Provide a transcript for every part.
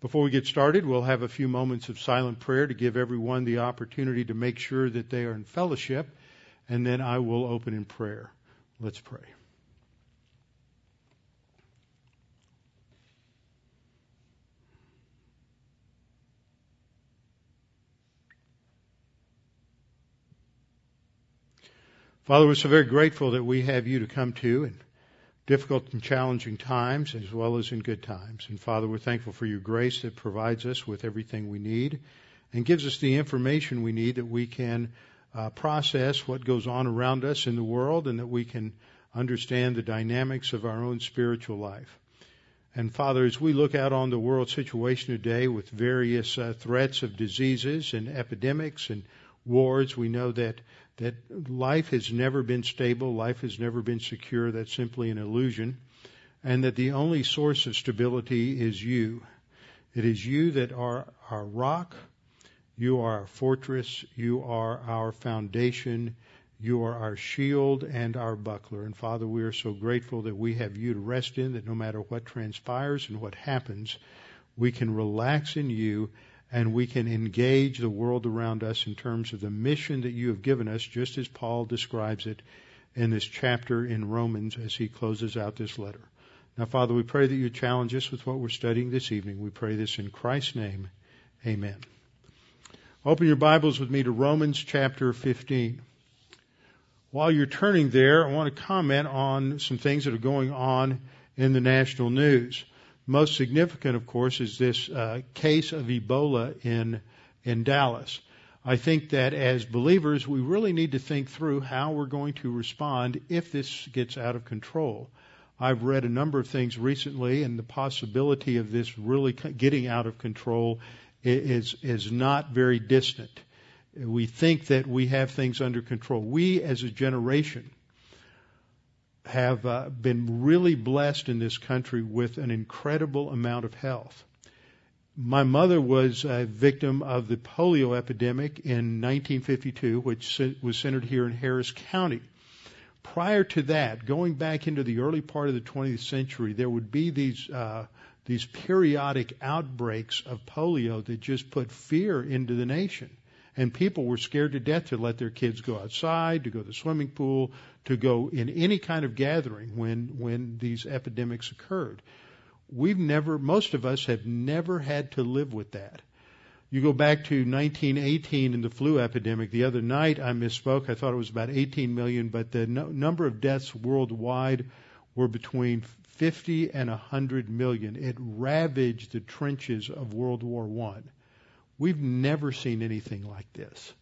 Before we get started, we'll have a few moments of silent prayer to give everyone the opportunity to make sure that they are in fellowship, and then I will open in prayer. Let's pray. Father, we're so very grateful that we have you to come to in difficult and challenging times as well as in good times. And Father, we're thankful for your grace that provides us with everything we need and gives us the information we need that we can uh, process what goes on around us in the world and that we can understand the dynamics of our own spiritual life. And Father, as we look out on the world situation today with various uh, threats of diseases and epidemics and wars, we know that that life has never been stable, life has never been secure, that's simply an illusion, and that the only source of stability is you. It is you that are our rock, you are our fortress, you are our foundation, you are our shield and our buckler. And Father, we are so grateful that we have you to rest in, that no matter what transpires and what happens, we can relax in you and we can engage the world around us in terms of the mission that you have given us, just as Paul describes it in this chapter in Romans as he closes out this letter. Now, Father, we pray that you challenge us with what we're studying this evening. We pray this in Christ's name. Amen. Open your Bibles with me to Romans chapter 15. While you're turning there, I want to comment on some things that are going on in the national news. Most significant, of course, is this uh, case of Ebola in in Dallas. I think that as believers, we really need to think through how we're going to respond if this gets out of control. I've read a number of things recently, and the possibility of this really getting out of control is is not very distant. We think that we have things under control. We, as a generation, have uh, been really blessed in this country with an incredible amount of health. My mother was a victim of the polio epidemic in 1952, which was centered here in Harris County. Prior to that, going back into the early part of the 20th century, there would be these uh, these periodic outbreaks of polio that just put fear into the nation and people were scared to death to let their kids go outside, to go to the swimming pool, to go in any kind of gathering when when these epidemics occurred. We've never, most of us have never had to live with that. You go back to 1918 and the flu epidemic. The other night I misspoke. I thought it was about 18 million, but the no, number of deaths worldwide were between 50 and 100 million. It ravaged the trenches of World War One. We've never seen anything like this.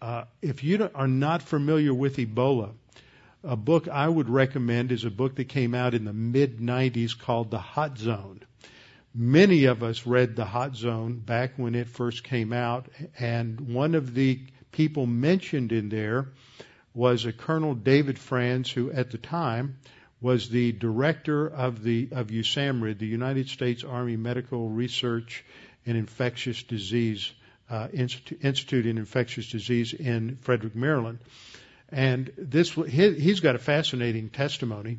Uh, if you are not familiar with Ebola, a book I would recommend is a book that came out in the mid 90s called The Hot Zone. Many of us read The Hot Zone back when it first came out, and one of the people mentioned in there was a Colonel David Franz, who at the time was the director of the of USAMRIID, the United States Army Medical Research and infectious disease uh, institute, institute in infectious disease in Frederick, Maryland. And this he, he's got a fascinating testimony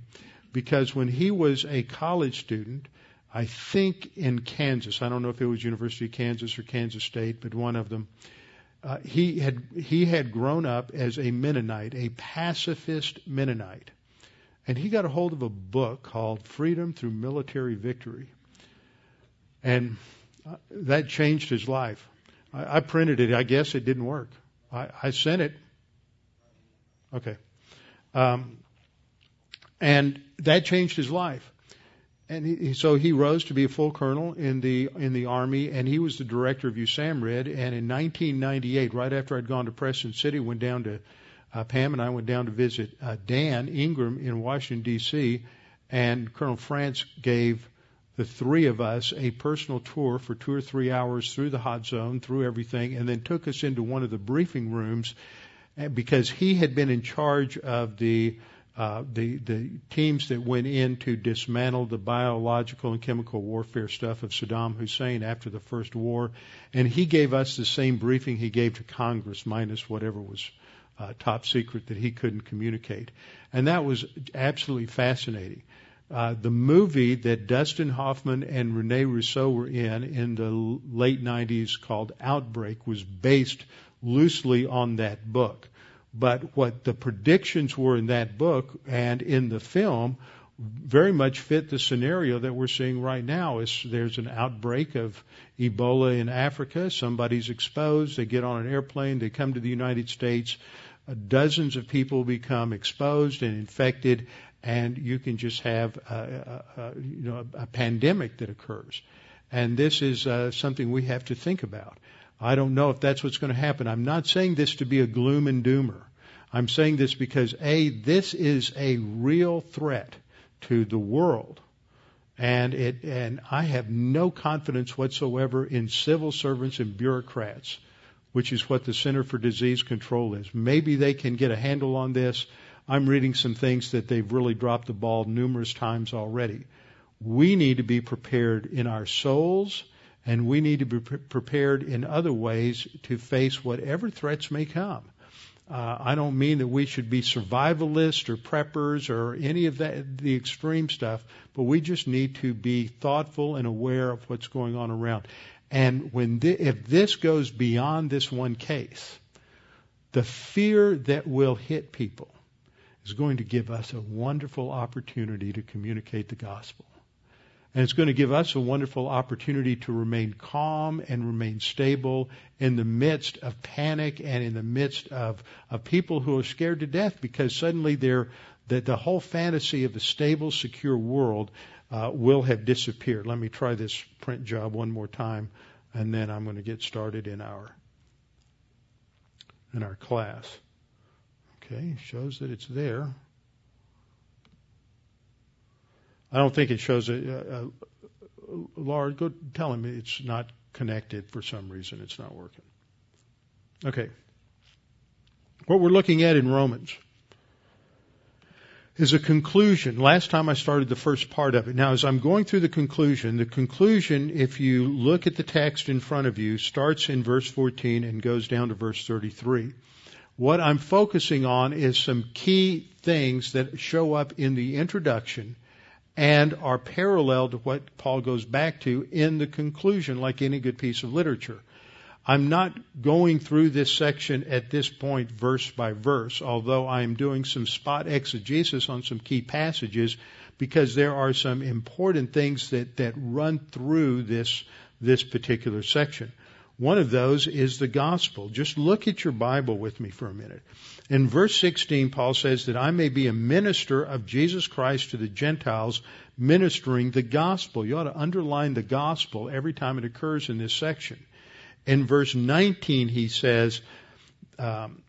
because when he was a college student, I think in Kansas, I don't know if it was University of Kansas or Kansas State, but one of them, uh, he had he had grown up as a Mennonite, a pacifist Mennonite, and he got a hold of a book called Freedom Through Military Victory, and that changed his life. I, I, printed it. I guess it didn't work. I, I sent it. Okay. Um, and that changed his life. And he, so he rose to be a full colonel in the in the army, and he was the director of USAMRIID. And in 1998, right after I'd gone to Preston City, went down to uh, Pam and I went down to visit uh, Dan Ingram in Washington D.C. And Colonel Franz gave the three of us, a personal tour for two or three hours through the hot zone, through everything, and then took us into one of the briefing rooms because he had been in charge of the uh, the the teams that went in to dismantle the biological and chemical warfare stuff of Saddam Hussein after the first war, and he gave us the same briefing he gave to Congress, minus whatever was uh, top secret that he couldn't communicate, and that was absolutely fascinating. Uh, the movie that Dustin Hoffman and Rene Russo were in in the late 90s called Outbreak was based loosely on that book. But what the predictions were in that book and in the film very much fit the scenario that we're seeing right now. Is there's an outbreak of Ebola in Africa. Somebody's exposed. They get on an airplane. They come to the United States. Uh, dozens of people become exposed and infected, and you can just have a, a, a you know a, pandemic that occurs. And this is uh, something we have to think about. I don't know if that's what's going to happen. I'm not saying this to be a gloom and doomer. I'm saying this because A, this is a real threat to the world. And it, and I have no confidence whatsoever in civil servants and bureaucrats, which is what the Center for Disease Control is. Maybe they can get a handle on this. I'm reading some things that they've really dropped the ball numerous times already. We need to be prepared in our souls and we need to be pre- prepared in other ways to face whatever threats may come. Uh, I don't mean that we should be survivalists or preppers or any of that, the extreme stuff, but we just need to be thoughtful and aware of what's going on around. And when th- if this goes beyond this one case, the fear that will hit people is going to give us a wonderful opportunity to communicate the gospel. And it's going to give us a wonderful opportunity to remain calm and remain stable in the midst of panic and in the midst of, of people who are scared to death because suddenly they're, that the whole fantasy of a stable, secure world uh, will have disappeared. Let me try this print job one more time, and then I'm going to get started in our in our class. Okay, shows that it's there. I don't think it shows a, a, a Laura, go tell him it's not connected for some reason. It's not working. Okay. What we're looking at in Romans is a conclusion. Last time I started the first part of it. Now, as I'm going through the conclusion, the conclusion, if you look at the text in front of you, starts in verse 14 and goes down to verse 33. What I'm focusing on is some key things that show up in the introduction and are parallel to what Paul goes back to in the conclusion, like any good piece of literature. I'm not going through this section at this point verse by verse, although I am doing some spot exegesis on some key passages because there are some important things that, that run through this, this particular section. One of those is the gospel. Just look at your Bible with me for a minute. In verse 16, Paul says that I may be a minister of Jesus Christ to the Gentiles, ministering the gospel. You ought to underline the gospel every time it occurs in this section. In verse 19, he says, um,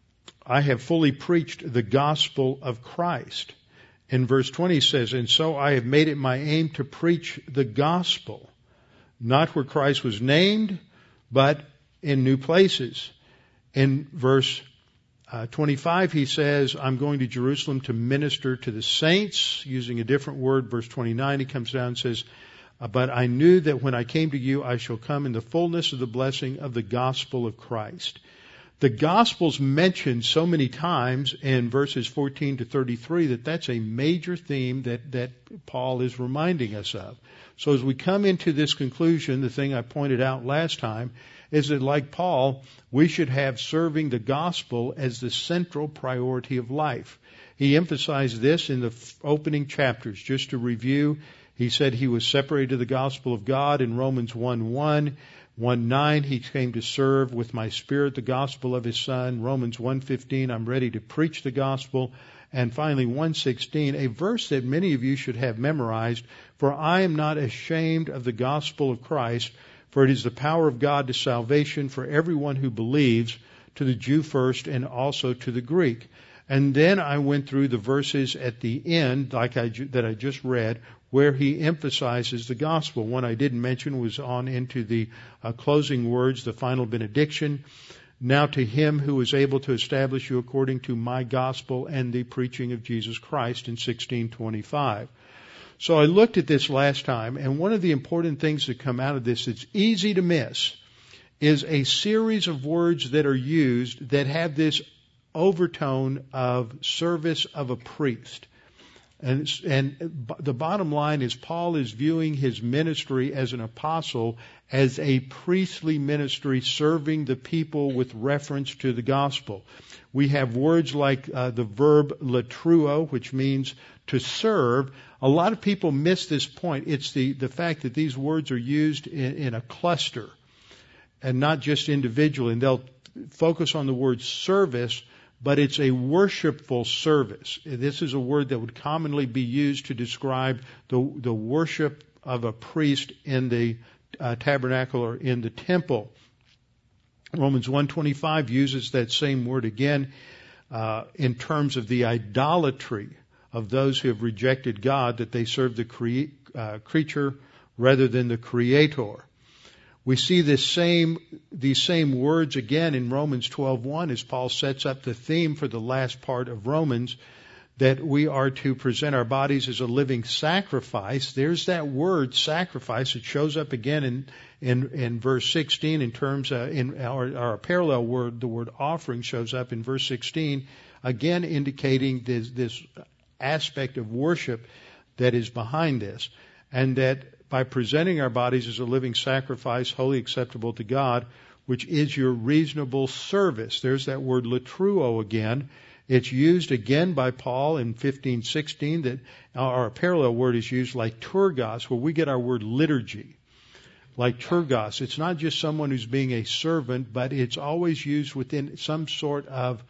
I have fully preached the gospel of Christ. In verse 20, he says, And so I have made it my aim to preach the gospel, not where Christ was named, but in new places. In verse uh, 25, he says, I'm going to Jerusalem to minister to the saints, using a different word. Verse 29, he comes down and says, uh, But I knew that when I came to you, I shall come in the fullness of the blessing of the gospel of Christ. The gospel's mentioned so many times in verses 14 to 33 that that's a major theme that, that Paul is reminding us of. So as we come into this conclusion, the thing I pointed out last time is that like Paul, we should have serving the gospel as the central priority of life. He emphasized this in the opening chapters. Just to review, he said he was separated to the gospel of God in Romans 1 1. 1 9, he came to serve with my spirit the gospel of his son. Romans 1.15, I'm ready to preach the gospel. And finally 116, a verse that many of you should have memorized, for I am not ashamed of the gospel of Christ, for it is the power of God to salvation for everyone who believes, to the Jew first and also to the Greek. And then I went through the verses at the end, like I, that I just read, where he emphasizes the gospel. One I didn't mention was on into the uh, closing words, the final benediction. Now to him who is able to establish you according to my gospel and the preaching of Jesus Christ in 1625. So I looked at this last time, and one of the important things that come out of this that's easy to miss is a series of words that are used that have this overtone of service of a priest. And, and the bottom line is Paul is viewing his ministry as an apostle as a priestly ministry serving the people with reference to the gospel. We have words like uh, the verb latreuo, which means to serve. A lot of people miss this point. It's the, the fact that these words are used in, in a cluster and not just individually. And they'll focus on the word service but it's a worshipful service. This is a word that would commonly be used to describe the, the worship of a priest in the uh, tabernacle or in the temple. Romans 125 uses that same word again uh, in terms of the idolatry of those who have rejected God, that they serve the cre- uh, creature rather than the creator. We see this same, these same words again in Romans 12:1 as Paul sets up the theme for the last part of Romans that we are to present our bodies as a living sacrifice. There's that word sacrifice. It shows up again in in, in verse 16 in terms of, in our, our parallel word, the word offering shows up in verse 16, again indicating this, this aspect of worship that is behind this, and that by presenting our bodies as a living sacrifice, wholly acceptable to God, which is your reasonable service. There's that word latreuo again. It's used again by Paul in 1516 that our parallel word is used liturgos, where we get our word liturgy. Liturgos. It's not just someone who's being a servant, but it's always used within some sort of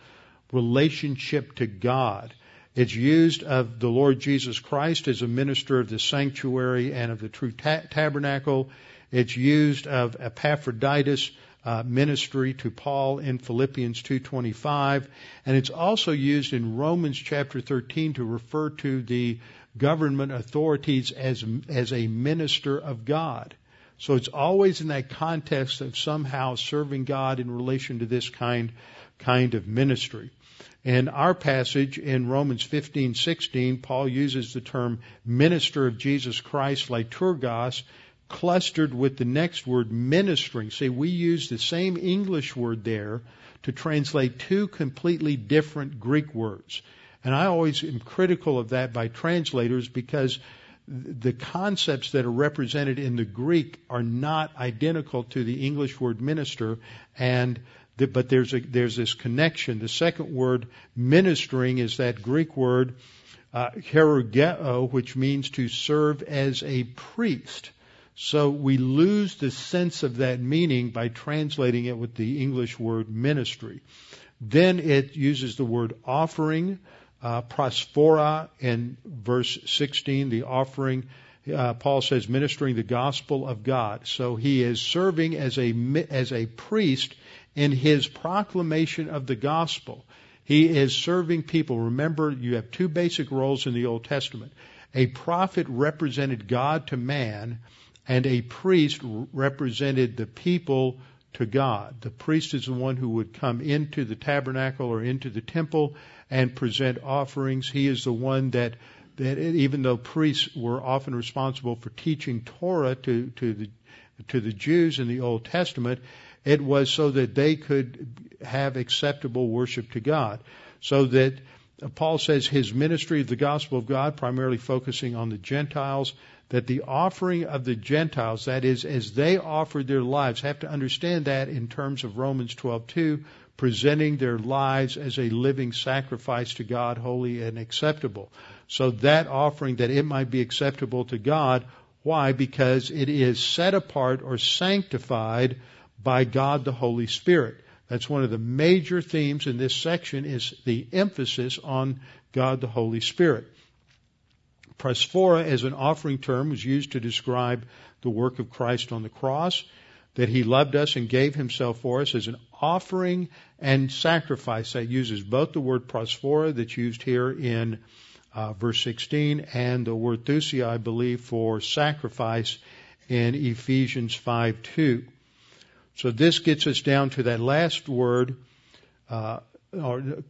relationship to God. It's used of the Lord Jesus Christ as a minister of the sanctuary and of the true ta- tabernacle. It's used of Epaphroditus uh, ministry to Paul in Philippians 2:25, and it's also used in Romans chapter 13 to refer to the government authorities as as a minister of God. So it's always in that context of somehow serving God in relation to this kind kind of ministry. In our passage in Romans 15:16, Paul uses the term minister of Jesus Christ, liturgos, clustered with the next word, ministering. See, we use the same English word there to translate two completely different Greek words. And I always am critical of that by translators because the concepts that are represented in the Greek are not identical to the English word minister, and but there's a, there's this connection. The second word, ministering, is that Greek word uh, which means to serve as a priest. So we lose the sense of that meaning by translating it with the English word ministry. Then it uses the word offering, uh, prosphora in verse 16, the offering. Uh, Paul says ministering the gospel of God. So he is serving as a as a priest in his proclamation of the gospel. He is serving people. Remember, you have two basic roles in the Old Testament. A prophet represented God to man, and a priest represented the people to God. The priest is the one who would come into the tabernacle or into the temple and present offerings. He is the one that that even though priests were often responsible for teaching Torah to, to the to the Jews in the Old Testament, it was so that they could have acceptable worship to God. So that uh, Paul says his ministry of the gospel of God, primarily focusing on the Gentiles, that the offering of the Gentiles, that is, as they offered their lives, have to understand that in terms of Romans 12:2, presenting their lives as a living sacrifice to God, holy and acceptable. So that offering, that it might be acceptable to God. Why? Because it is set apart or sanctified by God the Holy Spirit. That's one of the major themes in this section is the emphasis on God the Holy Spirit. Prosphora as an offering term was used to describe the work of Christ on the cross, that he loved us and gave himself for us as an offering and sacrifice. That uses both the word prosphora that's used here in uh, verse 16, and the word thusia, I believe, for sacrifice in Ephesians 5 2. So this gets us down to that last word, uh, or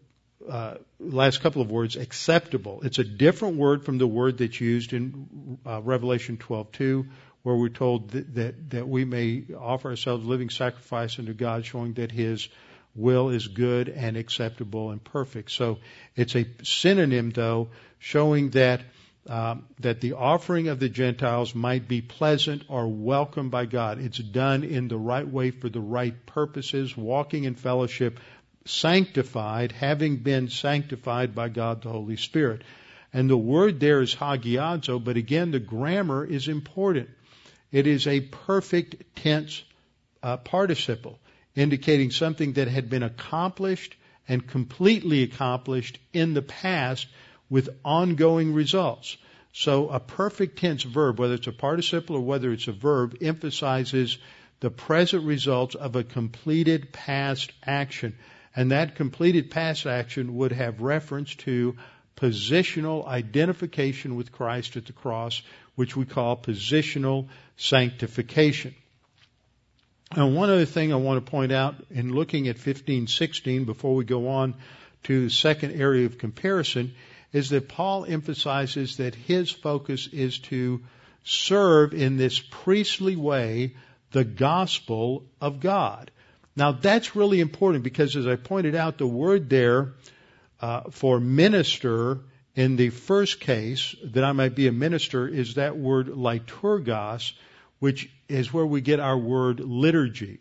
uh, last couple of words, acceptable. It's a different word from the word that's used in uh, Revelation 12:2, where we're told that, that, that we may offer ourselves living sacrifice unto God, showing that His will is good and acceptable and perfect. So it's a synonym, though, showing that um, that the offering of the Gentiles might be pleasant or welcomed by God. It's done in the right way for the right purposes, walking in fellowship, sanctified, having been sanctified by God the Holy Spirit. And the word there is hagiadzo, but again, the grammar is important. It is a perfect tense uh, participle, indicating something that had been accomplished and completely accomplished in the past with ongoing results. So a perfect tense verb, whether it's a participle or whether it's a verb, emphasizes the present results of a completed past action. And that completed past action would have reference to positional identification with Christ at the cross, which we call positional sanctification. And one other thing I want to point out in looking at 1516 before we go on to the second area of comparison is that Paul emphasizes that his focus is to serve in this priestly way the gospel of God. Now that's really important because as I pointed out, the word there uh, for minister in the first case, that I might be a minister, is that word liturgos, which is where we get our word liturgy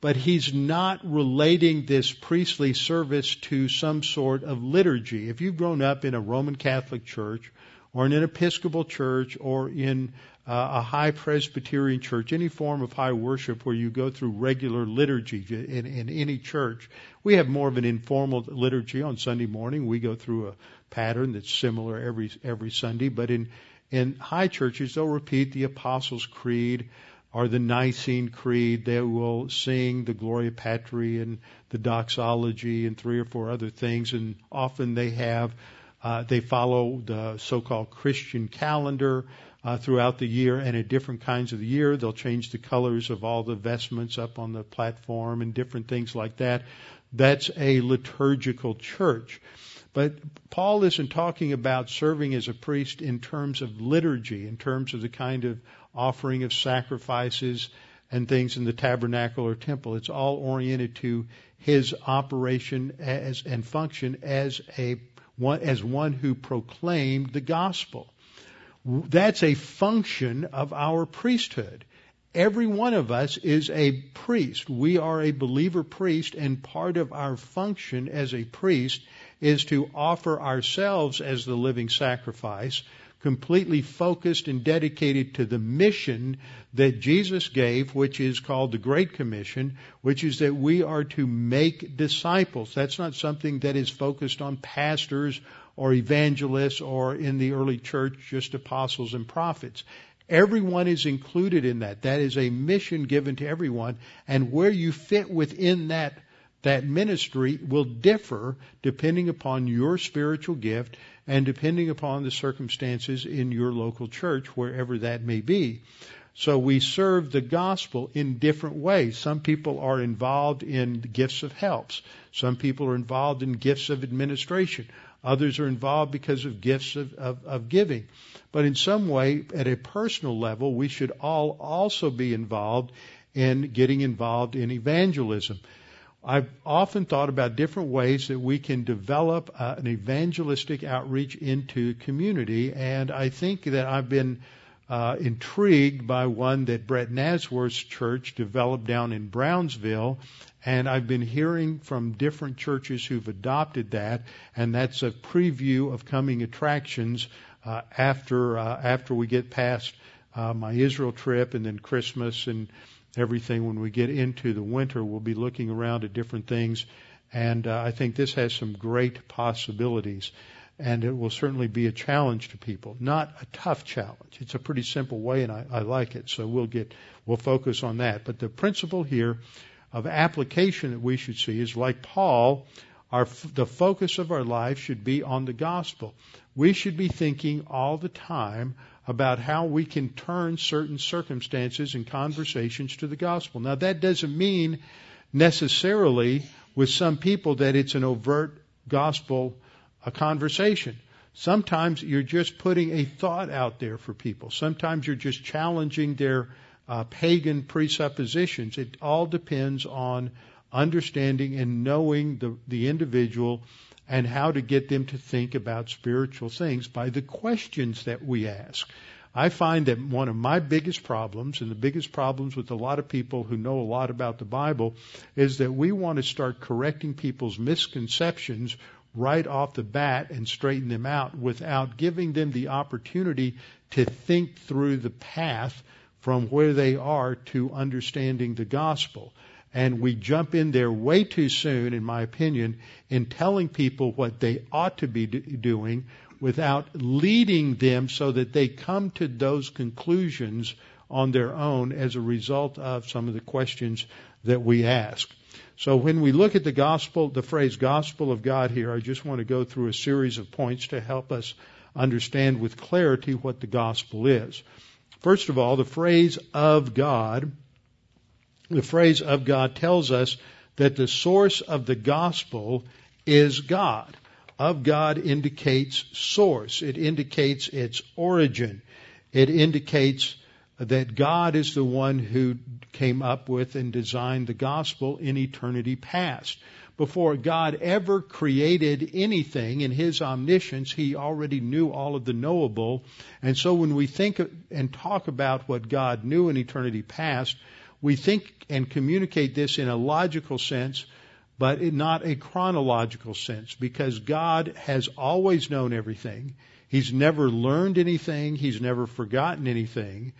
but he's not relating this priestly service to some sort of liturgy. If you've grown up in a Roman Catholic church or in an Episcopal church or in uh, a high Presbyterian church, any form of high worship where you go through regular liturgy in, in any church, we have more of an informal liturgy on Sunday morning. We go through a pattern that's similar every every Sunday, but in in high churches they'll repeat the Apostles' Creed or the Nicene Creed, they will sing the Gloria Patri and the doxology and three or four other things, and often they have uh, they follow the so-called Christian calendar uh, throughout the year, and at different kinds of the year, they'll change the colors of all the vestments up on the platform and different things like that. That's a liturgical church. But Paul isn't talking about serving as a priest in terms of liturgy, in terms of the kind of offering of sacrifices and things in the tabernacle or temple. It's all oriented to his operation as and function as a one, as one who proclaimed the gospel. That's a function of our priesthood. Every one of us is a priest. We are a believer priest, and part of our function as a priest is to offer ourselves as the living sacrifice completely focused and dedicated to the mission that Jesus gave, which is called the Great Commission, which is that we are to make disciples. That's not something that is focused on pastors or evangelists or in the early church just apostles and prophets. Everyone is included in that. That is a mission given to everyone, and where you fit within that that ministry will differ depending upon your spiritual gift and depending upon the circumstances in your local church, wherever that may be. So we serve the gospel in different ways. Some people are involved in gifts of helps. Some people are involved in gifts of administration. Others are involved because of gifts of, of, of giving. But in some way, at a personal level, we should all also be involved in getting involved in evangelism. I've often thought about different ways that we can develop uh, an evangelistic outreach into community, and I think that I've been uh, intrigued by one that Brett Nasworth's church developed down in Brownsville, and I've been hearing from different churches who've adopted that, and that's a preview of coming attractions uh, after uh, after we get past uh, my Israel trip and then Christmas and everything. When we get into the winter, we'll be looking around at different things. And uh, I think this has some great possibilities. And it will certainly be a challenge to people. Not a tough challenge. It's a pretty simple way, and I, I like it. So we'll get, we'll focus on that. But the principle here of application that we should see is like Paul, Our, the focus of our life should be on the gospel. We should be thinking all the time about how we can turn certain circumstances and conversations to the gospel. Now that doesn't mean necessarily with some people that it's an overt gospel a conversation. Sometimes you're just putting a thought out there for people. Sometimes you're just challenging their uh, pagan presuppositions. It all depends on understanding and knowing the, the individual and how to get them to think about spiritual things by the questions that we ask. I find that one of my biggest problems, and the biggest problems with a lot of people who know a lot about the Bible, is that we want to start correcting people's misconceptions right off the bat and straighten them out without giving them the opportunity to think through the path from where they are to understanding the gospel. And we jump in there way too soon, in my opinion, in telling people what they ought to be doing without leading them so that they come to those conclusions on their own as a result of some of the questions that we ask. So when we look at the gospel, the phrase gospel of God here, I just want to go through a series of points to help us understand with clarity what the gospel is. First of all, the phrase of God, the phrase of God tells us that the source of the gospel is God. Of God indicates source. It indicates its origin. It indicates that God is the one who came up with and designed the gospel in eternity past. Before God ever created anything in His omniscience, He already knew all of the knowable. And so when we think and talk about what God knew in eternity past, we think and communicate this in a logical sense, but not a chronological sense, because God has always known everything. He's never learned anything. He's never forgotten anything.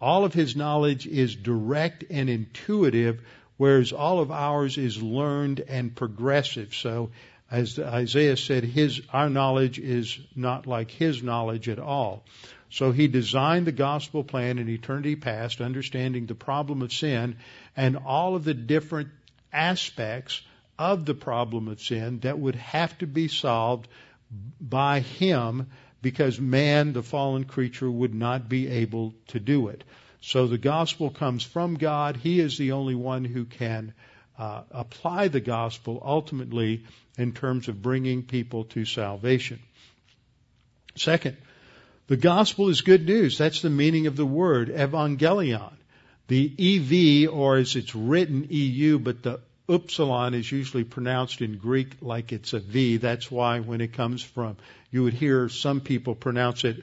All of his knowledge is direct and intuitive, whereas all of ours is learned and progressive. So, as Isaiah said, his, our knowledge is not like his knowledge at all. So he designed the gospel plan in eternity past, understanding the problem of sin and all of the different aspects of the problem of sin that would have to be solved by him because man, the fallen creature, would not be able to do it. So the gospel comes from God. He is the only one who can uh, apply the gospel ultimately in terms of bringing people to salvation. Second, the gospel is good news. That's the meaning of the word evangelion. The EV, or as it's written EU, but the upsilon is usually pronounced in Greek like it's a V. That's why when it comes from, you would hear some people pronounce it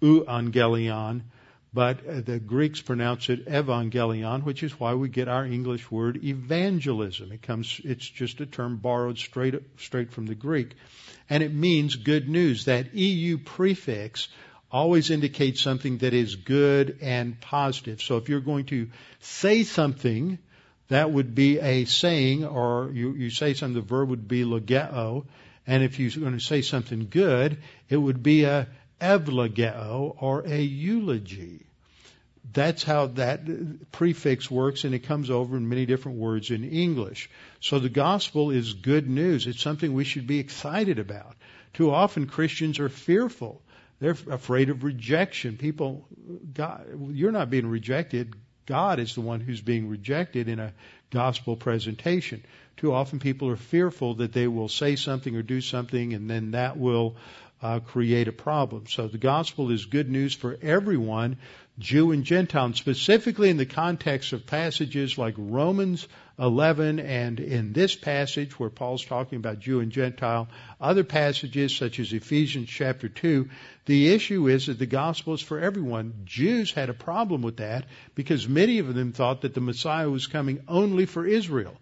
euangelion, but uh, the Greeks pronounce it evangelion, which is why we get our English word evangelism. It comes, it's just a term borrowed straight, straight from the Greek. And it means good news. That EU prefix always indicates something that is good and positive. So if you're going to say something, that would be a saying, or you, you say something, the verb would be logeo. And if you're going to say something good, it would be a evlogeo or a eulogy. That's how that prefix works, and it comes over in many different words in English. So the gospel is good news. It's something we should be excited about. Too often Christians are fearful. They're afraid of rejection. People, God, you're not being rejected. God is the one who's being rejected in a gospel presentation. Too often people are fearful that they will say something or do something and then that will uh, create a problem. So the gospel is good news for everyone Jew and Gentile, and specifically in the context of passages like Romans 11 and in this passage where Paul's talking about Jew and Gentile, other passages such as Ephesians chapter 2, the issue is that the gospel is for everyone. Jews had a problem with that because many of them thought that the Messiah was coming only for Israel,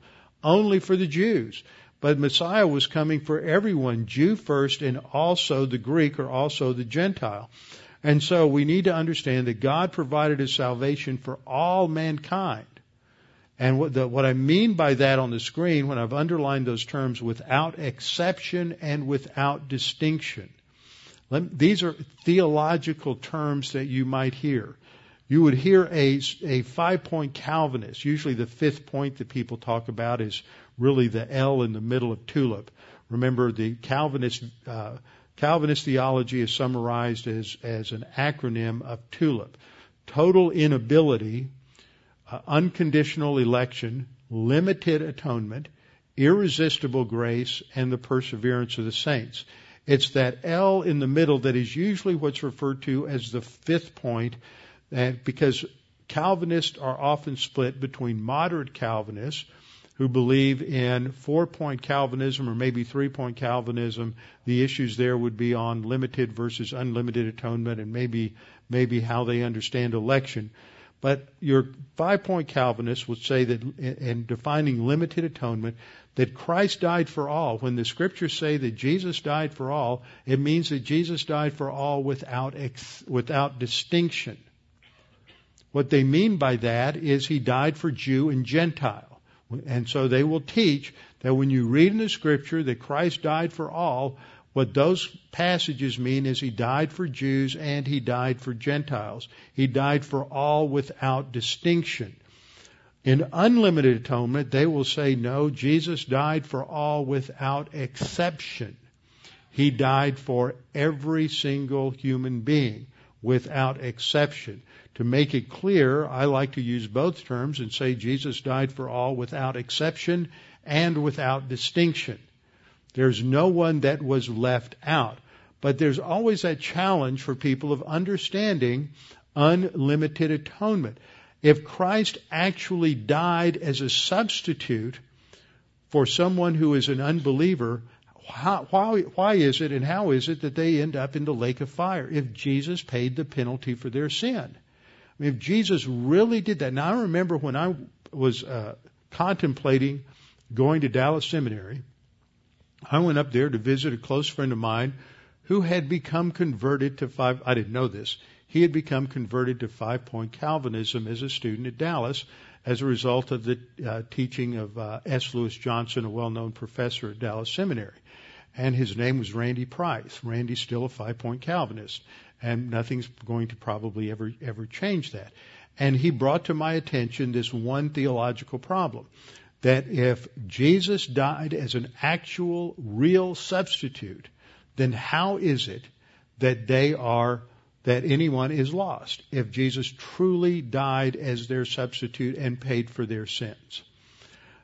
only for the Jews. But Messiah was coming for everyone, Jew first and also the Greek or also the Gentile. And so we need to understand that God provided a salvation for all mankind. And what, the, what, I mean by that on the screen, when I've underlined those terms, without exception and without distinction. Let, these are theological terms that you might hear. you would hear a, a five point Calvinist. Usually the fifth point that people talk about is really the L in the middle of tulip. Remember the Calvinist, uh, Calvinist theology is summarized as, as an acronym of TULIP. Total inability, uh, unconditional election, limited atonement, irresistible grace, and the perseverance of the saints. It's that L in the middle that is usually what's referred to as the fifth point, and because Calvinists are often split between moderate Calvinists who believe in four point Calvinism or maybe three point Calvinism. The issues there would be on limited versus unlimited atonement and maybe maybe how they understand election. But your five point Calvinists would say that in defining limited atonement, that Christ died for all. When the scriptures say that Jesus died for all, it means that Jesus died for all without, ex, without distinction. What they mean by that is he died for Jew and Gentile. And so they will teach that when you read in the scripture that Christ died for all, what those passages mean is he died for Jews and he died for Gentiles. He died for all without distinction. In unlimited atonement, they will say, no, Jesus died for all without exception. He died for every single human being without exception. To make it clear, I like to use both terms and say Jesus died for all without exception and without distinction. There's no one that was left out. But there's always that challenge for people of understanding unlimited atonement. If Christ actually died as a substitute for someone who is an unbeliever, how, why, why is it and how is it that they end up in the lake of fire if Jesus paid the penalty for their sin? I mean, if Jesus really did that. Now, I remember when I was uh, contemplating going to Dallas Seminary, I went up there to visit a close friend of mine who had become converted to five. I didn't know this. He had become converted to five point Calvinism as a student at Dallas as a result of the uh, teaching of uh, S. Lewis Johnson, a well known professor at Dallas Seminary. And his name was Randy Price. Randy's still a five point Calvinist and nothing's going to probably ever ever change that. And he brought to my attention this one theological problem that if Jesus died as an actual real substitute, then how is it that they are that anyone is lost if Jesus truly died as their substitute and paid for their sins?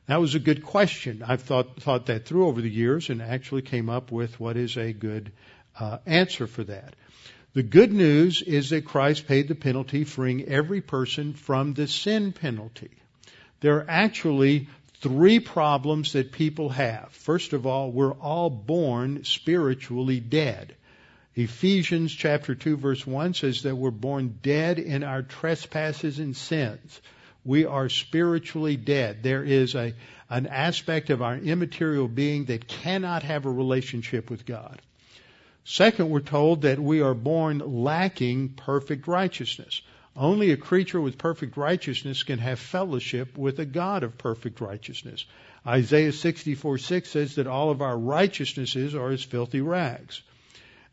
That was a good question. I've thought thought that through over the years and actually came up with what is a good uh, answer for that. The good news is that Christ paid the penalty, freeing every person from the sin penalty. There are actually three problems that people have. First of all, we're all born spiritually dead. Ephesians chapter 2 verse 1 says that we're born dead in our trespasses and sins. We are spiritually dead. There is a, an aspect of our immaterial being that cannot have a relationship with God. Second, we're told that we are born lacking perfect righteousness. Only a creature with perfect righteousness can have fellowship with a God of perfect righteousness. Isaiah 64 6 says that all of our righteousnesses are as filthy rags.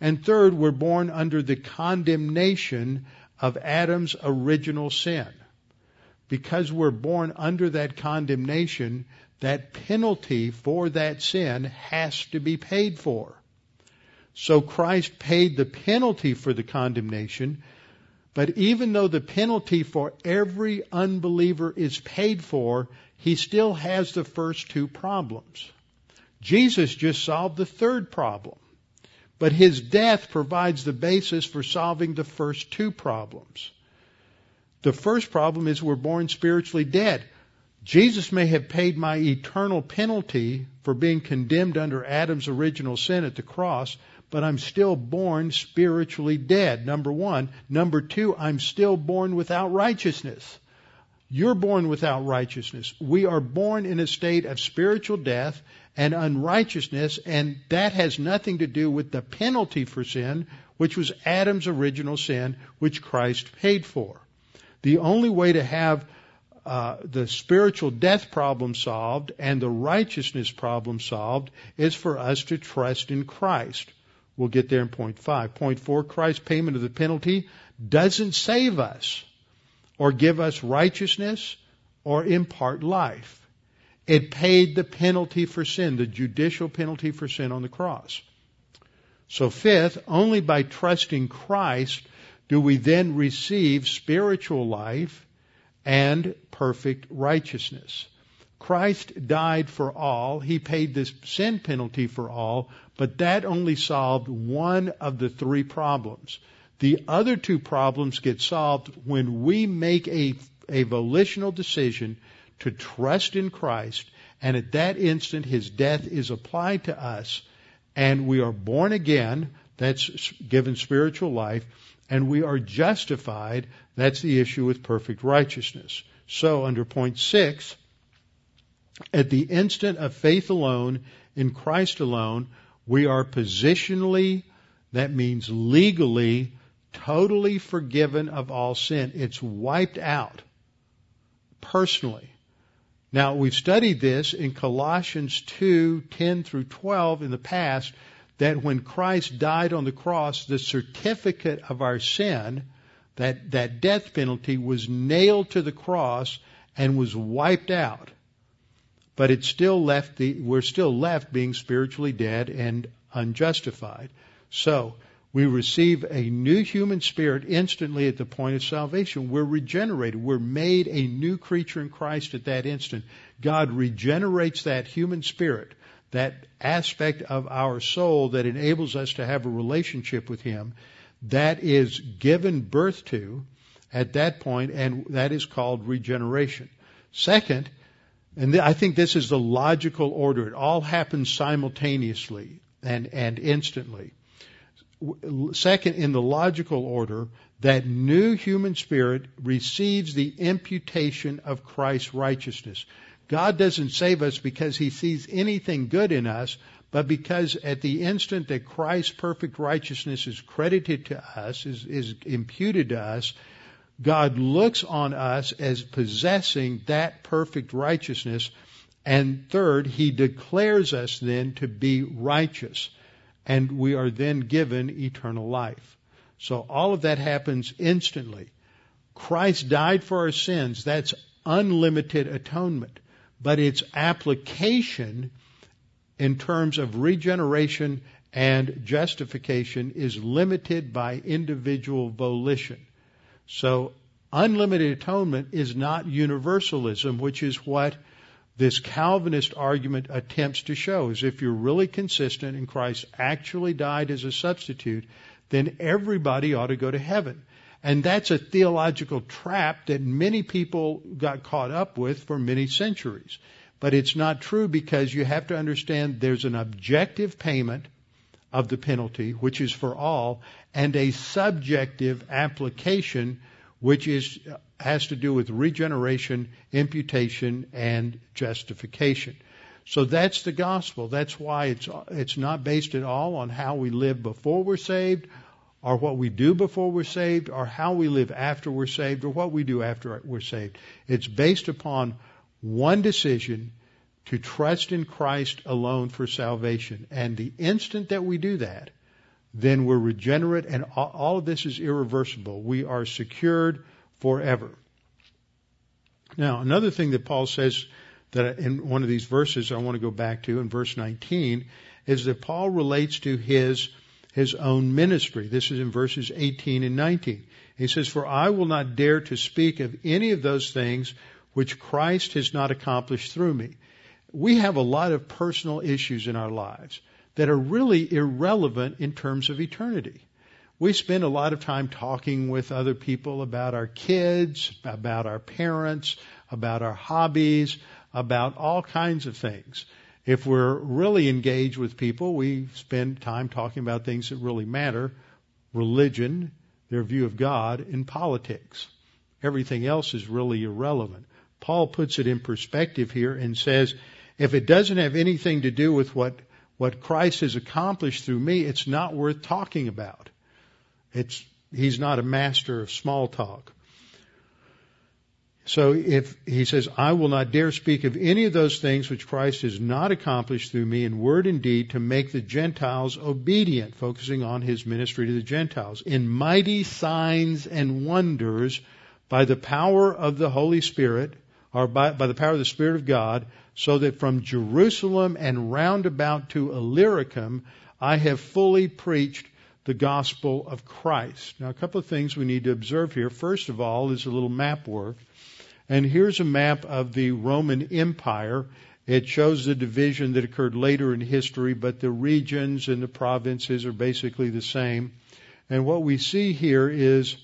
And third, we're born under the condemnation of Adam's original sin. Because we're born under that condemnation, that penalty for that sin has to be paid for. So Christ paid the penalty for the condemnation, but even though the penalty for every unbeliever is paid for, he still has the first two problems. Jesus just solved the third problem. But his death provides the basis for solving the first two problems. The first problem is we're born spiritually dead. Jesus may have paid my eternal penalty for being condemned under Adam's original sin at the cross, but I'm still born spiritually dead, number one. Number two, I'm still born without righteousness. You're born without righteousness. We are born in a state of spiritual death and unrighteousness, and that has nothing to do with the penalty for sin, which was Adam's original sin, which Christ paid for. The only way to have uh, the spiritual death problem solved and the righteousness problem solved is for us to trust in Christ. We'll get there in point five. Point four, Christ's payment of the penalty doesn't save us. or give us righteousness or impart life. It paid the penalty for sin, the judicial penalty for sin on the cross. So fifth, only by trusting Christ do we then receive spiritual life and perfect righteousness. Christ died for all. He paid the sin penalty for all, but that only solved one of the three problems. The other two problems get solved when we make a, a volitional decision to trust in Christ, and at that instant his death is applied to us, and we are born again, that's given spiritual life, and we are justified, that's the issue with perfect righteousness. So, under point six, at the instant of faith alone, in Christ alone, we are positionally, that means legally, totally forgiven of all sin. It's wiped out personally. Now, we've studied this in Colossians 2, 10 through 12 in the past, that when Christ died on the cross, the certificate of our sin, that, that death penalty, was nailed to the cross and was wiped out. But it still left the, we're still left being spiritually dead and unjustified. So, we receive a new human spirit instantly at the point of salvation. We're regenerated. We're made a new creature in Christ at that instant. God regenerates that human spirit, that aspect of our soul that enables us to have a relationship with Him. That is given birth to at that point, and that is called regeneration. Second, and th- I think this is the logical order. It all happens simultaneously and, and instantly second, in the logical order, that new human spirit receives the imputation of Christ's righteousness. God doesn't save us because he sees anything good in us, but because at the instant that Christ's perfect righteousness is credited to us, is, is imputed to us, God looks on us as possessing that perfect righteousness. And third, he declares us then to be righteous and we are then given eternal life. So all of that happens instantly. Christ died for our sins. That's unlimited atonement. But its application in terms of regeneration and justification is limited by individual volition. So unlimited atonement is not universalism, which is what this Calvinist argument attempts to show is if you're really consistent and Christ actually died as a substitute, then everybody ought to go to heaven. And that's a theological trap that many people got caught up with for many centuries. But it's not true because you have to understand there's an objective payment of the penalty, which is for all, and a subjective application, which is has to do with regeneration, imputation, and justification. So that's the gospel. That's why it's it's not based at all on how we live before we're saved, or what we do before we're saved, or how we live after we're saved, or what we do after we're saved. It's based upon one decision to trust in Christ alone for salvation. And the instant that we do that, then we're regenerate, and all of this is irreversible. We are secured forever. Now, another thing that Paul says that in one of these verses I want to go back to in verse 19 is that Paul relates to his his own ministry. This is in verses 18 and 19. He says, For I will not dare to speak of any of those things which Christ has not accomplished through me. We have a lot of personal issues in our lives that are really irrelevant in terms of eternity we spend a lot of time talking with other people about our kids, about our parents, about our hobbies, about all kinds of things. If we're really engaged with people, we spend time talking about things that really matter religion, their view of God, and politics. Everything else is really irrelevant. Paul puts it in perspective here and says, if it doesn't have anything to do with what, what Christ has accomplished through me, it's not worth talking about. It's, he's not a master of small talk. So if he says, I will not dare speak of any of those things which Christ has not accomplished through me in word and deed to make the Gentiles obedient, focusing on his ministry to the Gentiles, in mighty signs and wonders, by the power of the Holy Spirit, or by, by the power of the Spirit of God, so that from Jerusalem and round about to Illyricum I have fully preached the gospel of Christ. Now, a couple of things we need to observe here. First of all is a little map work. And here's a map of the Roman Empire. It shows the division that occurred later in history, but the regions and the provinces are basically the same. And what we see here is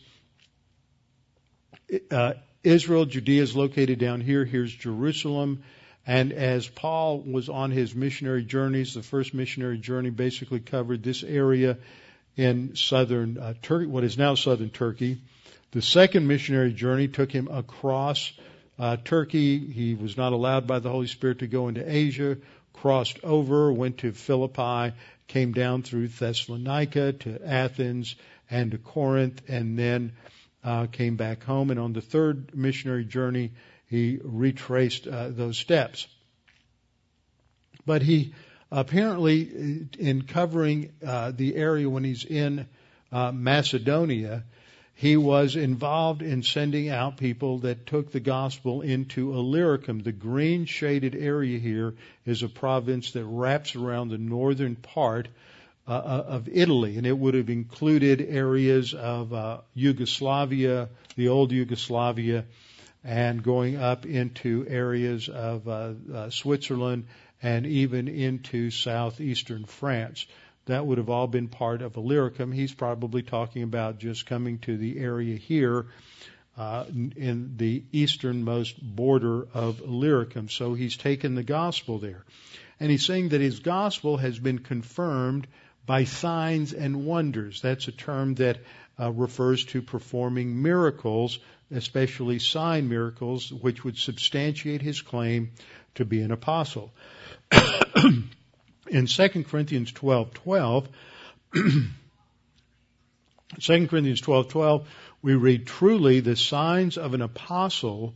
uh, Israel, Judea is located down here. Here's Jerusalem. And as Paul was on his missionary journeys, the first missionary journey basically covered this area in southern uh, Turkey, what is now southern Turkey. The second missionary journey took him across uh, Turkey. He was not allowed by the Holy Spirit to go into Asia, crossed over, went to Philippi, came down through Thessalonica to Athens and to Corinth, and then uh, came back home. And on the third missionary journey, he retraced uh, those steps. But he apparently, in covering uh, the area when he's in uh, Macedonia, he was involved in sending out people that took the gospel into Illyricum. The green shaded area here is a province that wraps around the northern part uh, uh, of Italy, and it would have included areas of uh, Yugoslavia, the old Yugoslavia, and going up into areas of uh, uh, Switzerland and even into southeastern France. That would have all been part of Illyricum. He's probably talking about just coming to the area here uh, in the easternmost border of Illyricum. So he's taken the gospel there. And he's saying that his gospel has been confirmed by signs and wonders. That's a term that uh, refers to performing miracles, especially sign miracles, which would substantiate his claim to be an apostle. In 2 Corinthians 12:12, 12, 2 Corinthians 12:12, we read, "Truly the signs of an apostle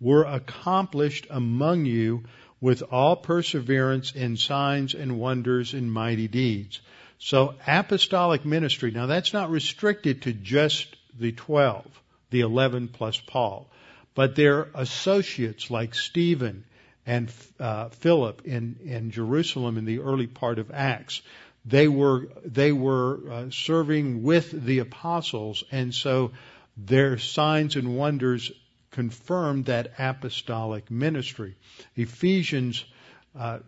were accomplished among you with all perseverance in signs and wonders and mighty deeds." So apostolic ministry, now that's not restricted to just the 12, the 11 plus Paul, but their associates like Stephen and uh, Philip in, in Jerusalem in the early part of Acts. They were they were uh, serving with the apostles, and so their signs and wonders confirmed that apostolic ministry. Ephesians uh,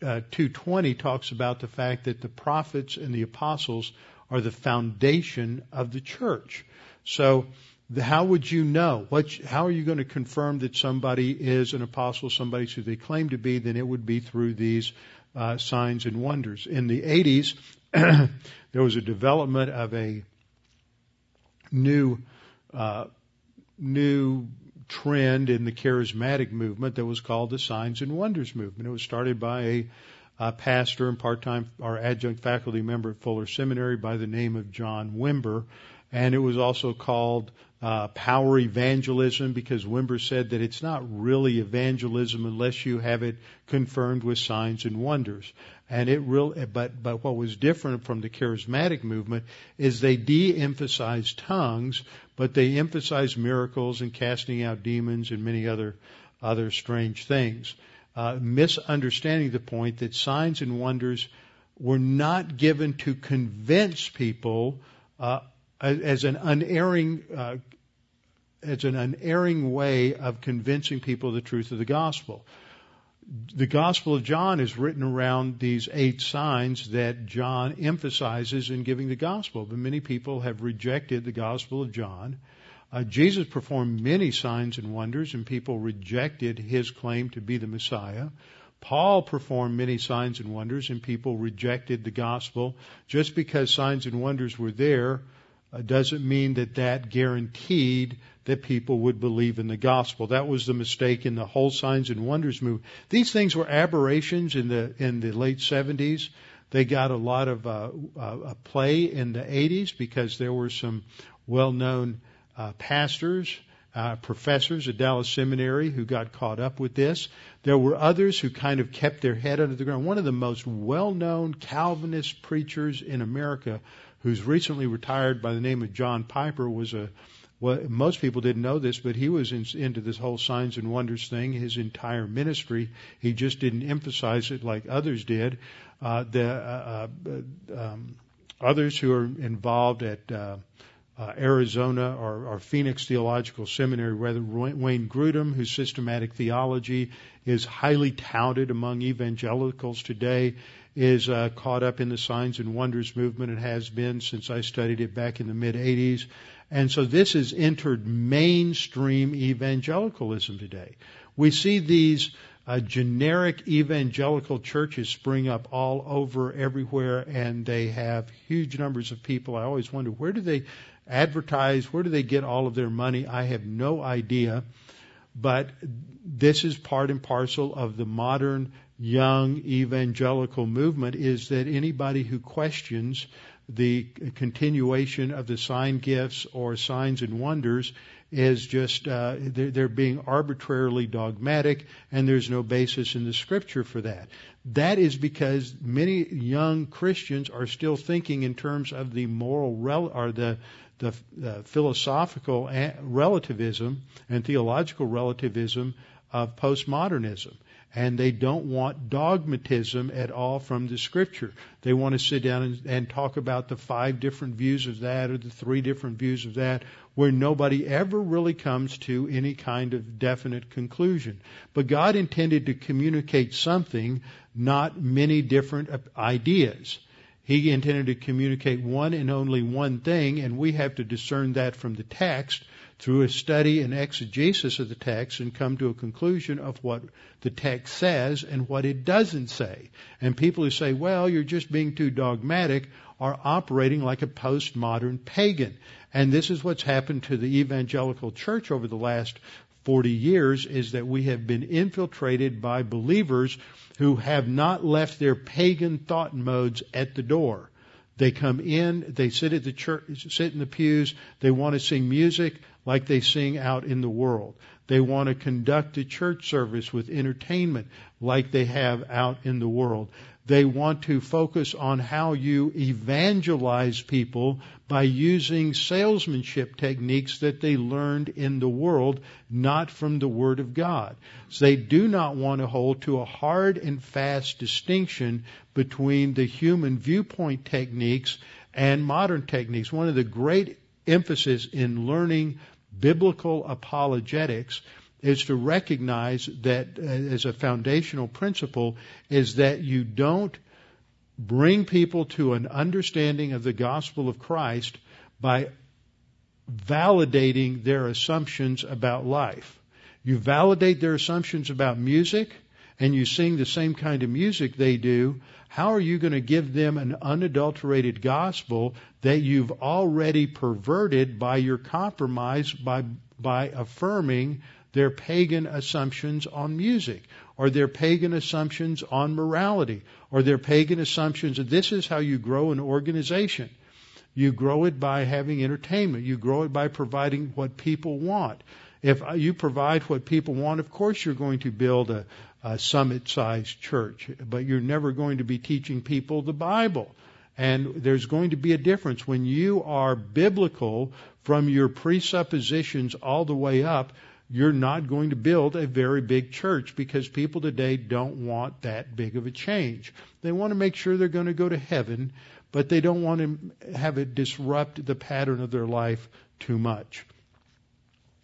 2:20 uh, talks about the fact that the prophets and the apostles are the foundation of the church. So the, how would you know? What, how are you going to confirm that somebody is an apostle, somebody who they claim to be? Then it would be through these uh, signs and wonders. In the 80s, there was a development of a new uh, new trend in the charismatic movement that was called the Signs and Wonders movement. It was started by a, a pastor and part-time or adjunct faculty member at Fuller Seminary by the name of John Wimber, and it was also called uh, power evangelism because Wimber said that it's not really evangelism unless you have it confirmed with signs and wonders. And it real, but but what was different from the charismatic movement is they de-emphasized tongues, but they emphasized miracles and casting out demons and many other other strange things, uh, misunderstanding the point that signs and wonders were not given to convince people uh, as an unerring uh, as an unerring way of convincing people of the truth of the gospel. The Gospel of John is written around these eight signs that John emphasizes in giving the gospel, but many people have rejected the Gospel of John. Uh, Jesus performed many signs and wonders, and people rejected his claim to be the Messiah. Paul performed many signs and wonders, and people rejected the gospel. Just because signs and wonders were there doesn't mean that that guaranteed that people would believe in the gospel. That was the mistake in the whole signs and wonders movement. These things were aberrations in the in the late 70s. They got a lot of uh, uh, play in the 80s because there were some well-known uh, pastors, uh, professors at Dallas Seminary who got caught up with this. There were others who kind of kept their head under the ground. One of the most well-known Calvinist preachers in America, who's recently retired by the name of John Piper, was a well, most people didn't know this, but he was in, into this whole signs and wonders thing his entire ministry. He just didn't emphasize it like others did. Uh, the uh, uh, um, others who are involved at uh, uh, Arizona or, or, Phoenix Theological Seminary, rather Wayne Grudem, whose systematic theology is highly touted among evangelicals today, is uh, caught up in the signs and wonders movement and has been since I studied it back in the mid 80s. And so this has entered mainstream evangelicalism today. We see these uh, generic evangelical churches spring up all over everywhere and they have huge numbers of people. I always wonder where do they advertise? Where do they get all of their money? I have no idea. But this is part and parcel of the modern young evangelical movement is that anybody who questions the continuation of the sign gifts or signs and wonders is just uh, they're, they're being arbitrarily dogmatic, and there's no basis in the scripture for that. That is because many young Christians are still thinking in terms of the moral rel- or the the, the philosophical relativism and theological relativism of postmodernism and they don't want dogmatism at all from the scripture. They want to sit down and, and, talk about the five different views of that or the three different views of that, where nobody ever really comes to any kind of definite conclusion. But God intended to communicate something, not many different ideas. He intended to communicate one and only one thing, and we have to discern that from the text through a study and exegesis of the text and come to a conclusion of what the text says and what it doesn't say. And people who say, well, you're just being too dogmatic are operating like a postmodern pagan. And this is what's happened to the evangelical church over the last 40 years is that we have been infiltrated by believers who have not left their pagan thought modes at the door. They come in, they sit at the church, sit in the pews, they want to sing music, like they sing out in the world. They want to conduct a church service with entertainment like they have out in the world. They want to focus on how you evangelize people by using salesmanship techniques that they learned in the world, not from the Word of God. So they do not want to hold to a hard and fast distinction between the human viewpoint techniques and modern techniques. One of the great emphasis in learning biblical apologetics is to recognize that uh, as a foundational principle is that you don't bring people to an understanding of the gospel of Christ by validating their assumptions about life. You validate their assumptions about music and you sing the same kind of music they do, how are you going to give them an unadulterated gospel that you've already perverted by your compromise by by affirming their pagan assumptions on music or their pagan assumptions on morality or their pagan assumptions that this is how you grow an organization. You grow it by having entertainment. You grow it by providing what people want. If uh, you provide what people want, of course you're going to build a, a summit sized church, but you're never going to be teaching people the Bible. And there's going to be a difference when you are biblical from your presuppositions all the way up. You're not going to build a very big church because people today don't want that big of a change. They want to make sure they're going to go to heaven, but they don't want to have it disrupt the pattern of their life too much.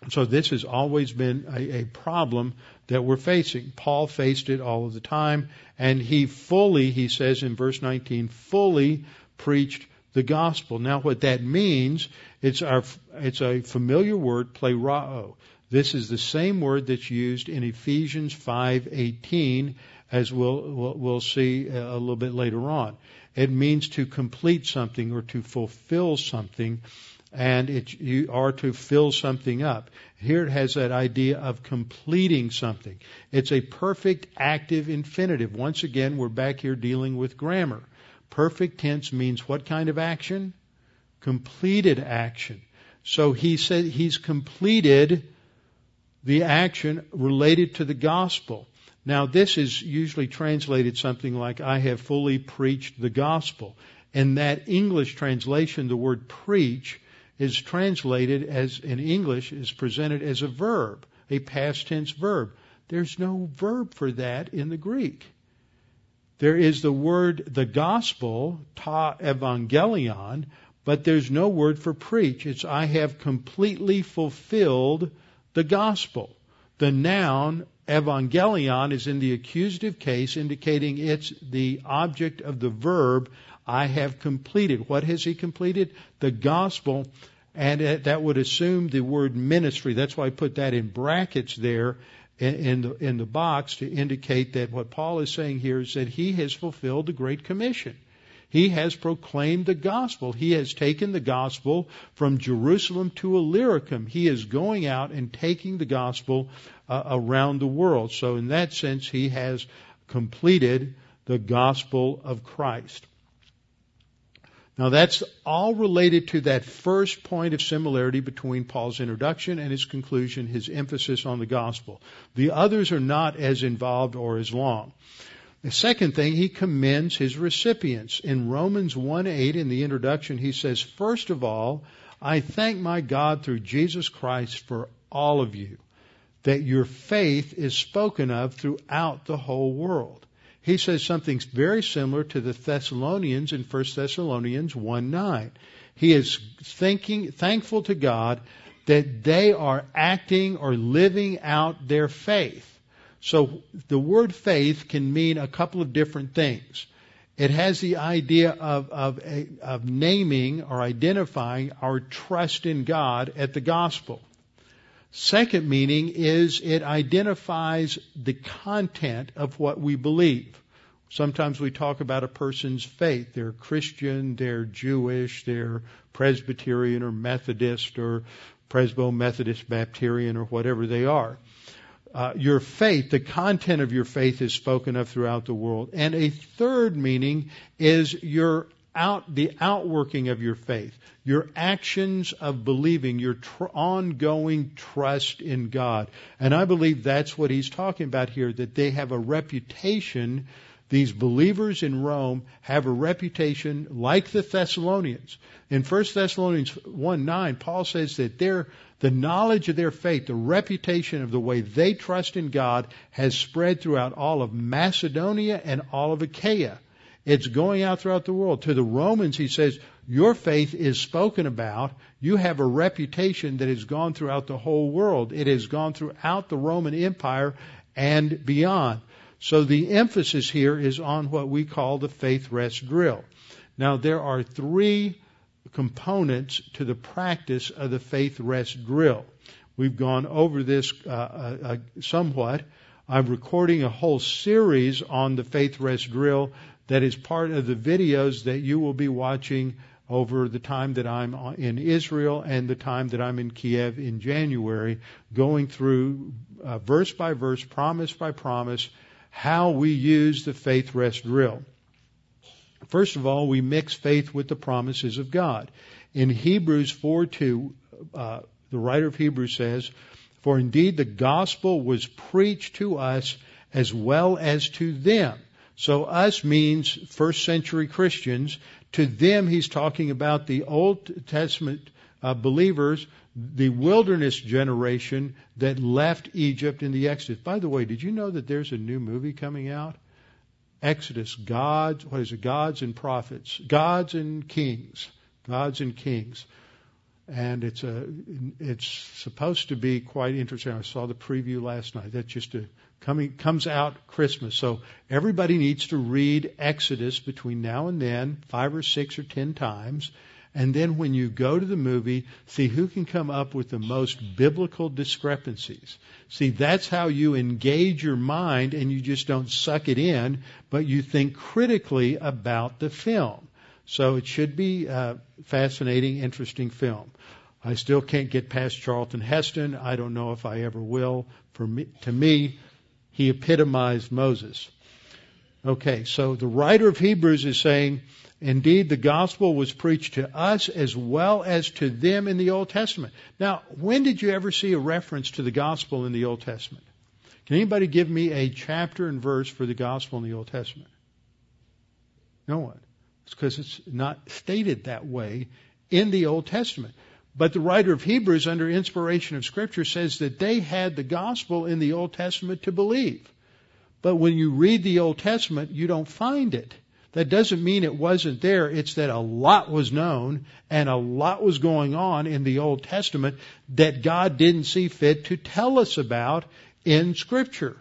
So this has always been a, a, problem that we're facing. Paul faced it all of the time, and he fully, he says in verse 19, fully preached the gospel. Now what that means, it's our, it's a familiar word, plerao. This is the same word that's used in Ephesians 5:18, as we'll, we'll, we'll see a little bit later on. It means to complete something or to fulfill something and it, you are to fill something up. Here it has that idea of completing something. It's a perfect active infinitive. Once again, we're back here dealing with grammar. Perfect tense means what kind of action? Completed action. So he said he's completed the action related to the gospel. Now this is usually translated something like, I have fully preached the gospel. In that English translation, the word preach is translated as in English is presented as a verb, a past tense verb. There's no verb for that in the Greek. There is the word the gospel, ta evangelion, but there's no word for preach. It's I have completely fulfilled the gospel. The noun evangelion is in the accusative case, indicating it's the object of the verb I have completed. What has he completed? The gospel. And that would assume the word ministry. That's why I put that in brackets there in the, in the box to indicate that what Paul is saying here is that he has fulfilled the Great Commission. He has proclaimed the gospel. He has taken the gospel from Jerusalem to Illyricum. He is going out and taking the gospel uh, around the world. So in that sense, he has completed the gospel of Christ. Now that's all related to that first point of similarity between Paul's introduction and his conclusion, his emphasis on the gospel. The others are not as involved or as long. The second thing, he commends his recipients. In Romans 1 8, in the introduction, he says, First of all, I thank my God through Jesus Christ for all of you, that your faith is spoken of throughout the whole world. He says something very similar to the Thessalonians in 1 Thessalonians 1 9. He is thinking, thankful to God that they are acting or living out their faith. So the word faith can mean a couple of different things. It has the idea of, of, of naming or identifying our trust in God at the gospel. Second meaning is it identifies the content of what we believe. Sometimes we talk about a person's faith. They're Christian, they're Jewish, they're Presbyterian or Methodist or Presbo Methodist Baptist or whatever they are uh, your faith, the content of your faith is spoken of throughout the world. And a third meaning is your out, the outworking of your faith, your actions of believing, your tr- ongoing trust in God. And I believe that's what he's talking about here, that they have a reputation these believers in Rome have a reputation like the Thessalonians. In 1 Thessalonians 1 9, Paul says that their, the knowledge of their faith, the reputation of the way they trust in God has spread throughout all of Macedonia and all of Achaia. It's going out throughout the world. To the Romans, he says, your faith is spoken about. You have a reputation that has gone throughout the whole world. It has gone throughout the Roman Empire and beyond. So the emphasis here is on what we call the faith rest drill. Now there are three components to the practice of the faith rest drill. We've gone over this uh, uh, uh, somewhat. I'm recording a whole series on the faith rest drill that is part of the videos that you will be watching over the time that I'm in Israel and the time that I'm in Kiev in January, going through uh, verse by verse, promise by promise, how we use the faith rest drill. First of all, we mix faith with the promises of God. In Hebrews 4 2, uh, the writer of Hebrews says, For indeed the gospel was preached to us as well as to them. So us means first century Christians. To them, he's talking about the Old Testament uh, believers the wilderness generation that left Egypt in the Exodus. By the way, did you know that there's a new movie coming out? Exodus, gods, what is it? Gods and prophets, gods and kings, gods and kings, and it's a, it's supposed to be quite interesting. I saw the preview last night. That's just a coming comes out Christmas, so everybody needs to read Exodus between now and then, five or six or ten times, and then when you go to the movie, see who can come up with the most biblical discrepancies. See, that's how you engage your mind and you just don't suck it in, but you think critically about the film. So it should be a fascinating, interesting film. I still can't get past Charlton Heston. I don't know if I ever will. For me, to me, he epitomized Moses. Okay, so the writer of Hebrews is saying, Indeed, the gospel was preached to us as well as to them in the Old Testament. Now, when did you ever see a reference to the gospel in the Old Testament? Can anybody give me a chapter and verse for the gospel in the Old Testament? No one. It's because it's not stated that way in the Old Testament. But the writer of Hebrews, under inspiration of Scripture, says that they had the gospel in the Old Testament to believe. But when you read the Old Testament, you don't find it. That doesn't mean it wasn't there. It's that a lot was known and a lot was going on in the Old Testament that God didn't see fit to tell us about in Scripture.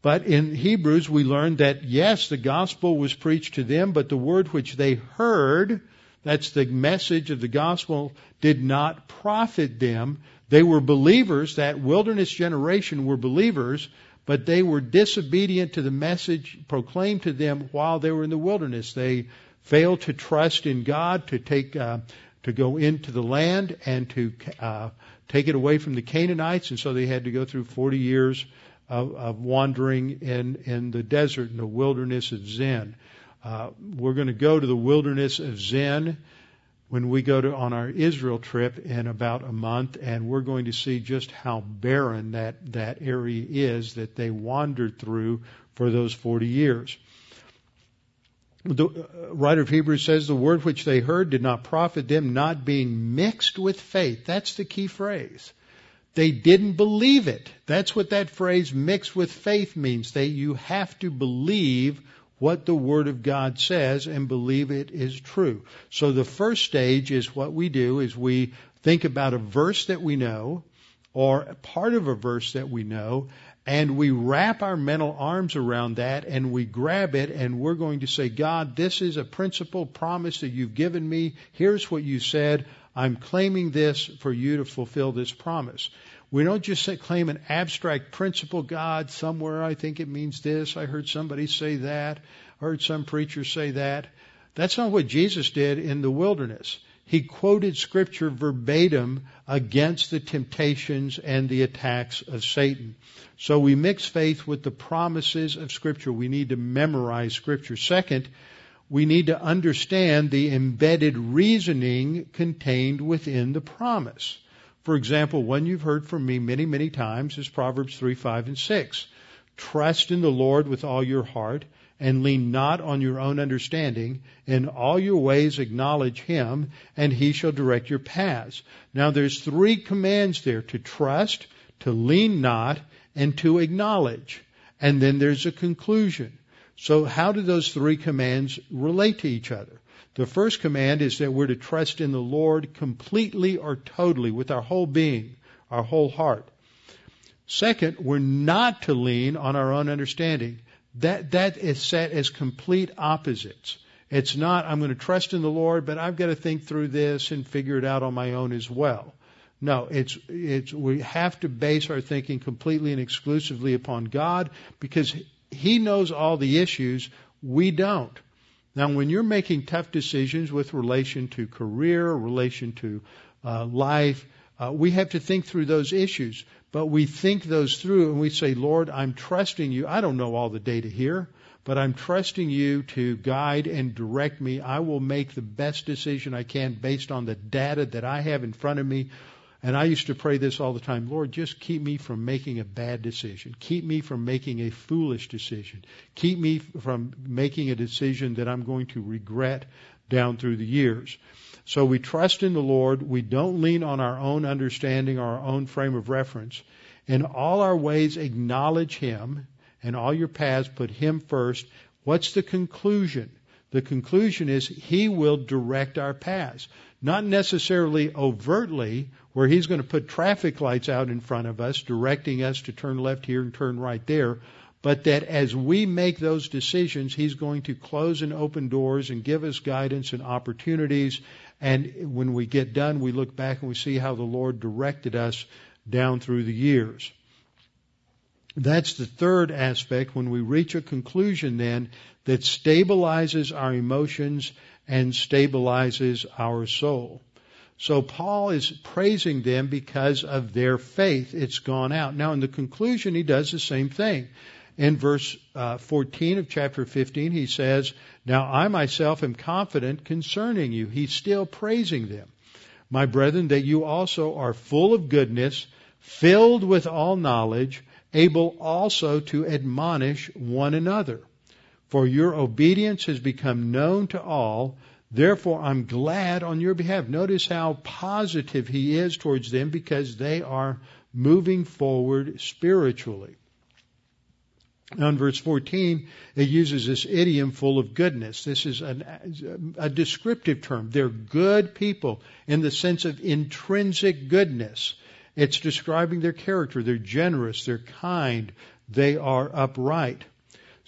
But in Hebrews, we learn that yes, the gospel was preached to them, but the word which they heard, that's the message of the gospel, did not profit them. They were believers, that wilderness generation were believers, but they were disobedient to the message proclaimed to them while they were in the wilderness. They failed to trust in God to take uh, to go into the land and to uh, take it away from the Canaanites, and so they had to go through 40 years of, of wandering in in the desert in the wilderness of Zin. Uh, we're going to go to the wilderness of Zin when we go to on our Israel trip in about a month, and we're going to see just how barren that that area is that they wandered through for those 40 years. The uh, writer of Hebrews says the word which they heard did not profit them, not being mixed with faith. That's the key phrase. They didn't believe it. That's what that phrase mixed with faith means. That you have to believe what the Word of God says and believe it is true. So the first stage is what we do is we think about a verse that we know or part of a verse that we know and we wrap our mental arms around that and we grab it and we're going to say, God, this is a principle promise that you've given me. Here's what you said. I'm claiming this for you to fulfill this promise. We don't just claim an abstract principle, God, somewhere I think it means this. I heard somebody say that. I heard some preacher say that. That's not what Jesus did in the wilderness. He quoted scripture verbatim against the temptations and the attacks of Satan. So we mix faith with the promises of scripture. We need to memorize scripture. Second, we need to understand the embedded reasoning contained within the promise. For example, one you've heard from me many, many times is Proverbs 3, 5, and 6. Trust in the Lord with all your heart and lean not on your own understanding. In all your ways acknowledge Him and He shall direct your paths. Now there's three commands there to trust, to lean not, and to acknowledge. And then there's a conclusion. So how do those three commands relate to each other? The first command is that we're to trust in the Lord completely or totally with our whole being, our whole heart. Second, we're not to lean on our own understanding. That, that is set as complete opposites. It's not, I'm going to trust in the Lord, but I've got to think through this and figure it out on my own as well. No, it's, it's, we have to base our thinking completely and exclusively upon God because He knows all the issues. We don't. Now, when you're making tough decisions with relation to career, relation to uh, life, uh, we have to think through those issues. But we think those through and we say, Lord, I'm trusting you. I don't know all the data here, but I'm trusting you to guide and direct me. I will make the best decision I can based on the data that I have in front of me. And I used to pray this all the time Lord, just keep me from making a bad decision. Keep me from making a foolish decision. Keep me from making a decision that I'm going to regret down through the years. So we trust in the Lord. We don't lean on our own understanding or our own frame of reference. In all our ways, acknowledge Him, and all your paths, put Him first. What's the conclusion? The conclusion is He will direct our paths. Not necessarily overtly, where He's going to put traffic lights out in front of us, directing us to turn left here and turn right there, but that as we make those decisions, He's going to close and open doors and give us guidance and opportunities. And when we get done, we look back and we see how the Lord directed us down through the years. That's the third aspect when we reach a conclusion then that stabilizes our emotions and stabilizes our soul. So Paul is praising them because of their faith. It's gone out. Now in the conclusion, he does the same thing. In verse uh, 14 of chapter 15, he says, Now I myself am confident concerning you. He's still praising them. My brethren, that you also are full of goodness, filled with all knowledge, able also to admonish one another. For your obedience has become known to all Therefore, I'm glad on your behalf. Notice how positive he is towards them because they are moving forward spiritually. Now in verse 14, it uses this idiom full of goodness. This is an, a descriptive term. They're good people in the sense of intrinsic goodness. It's describing their character. They're generous. They're kind. They are upright.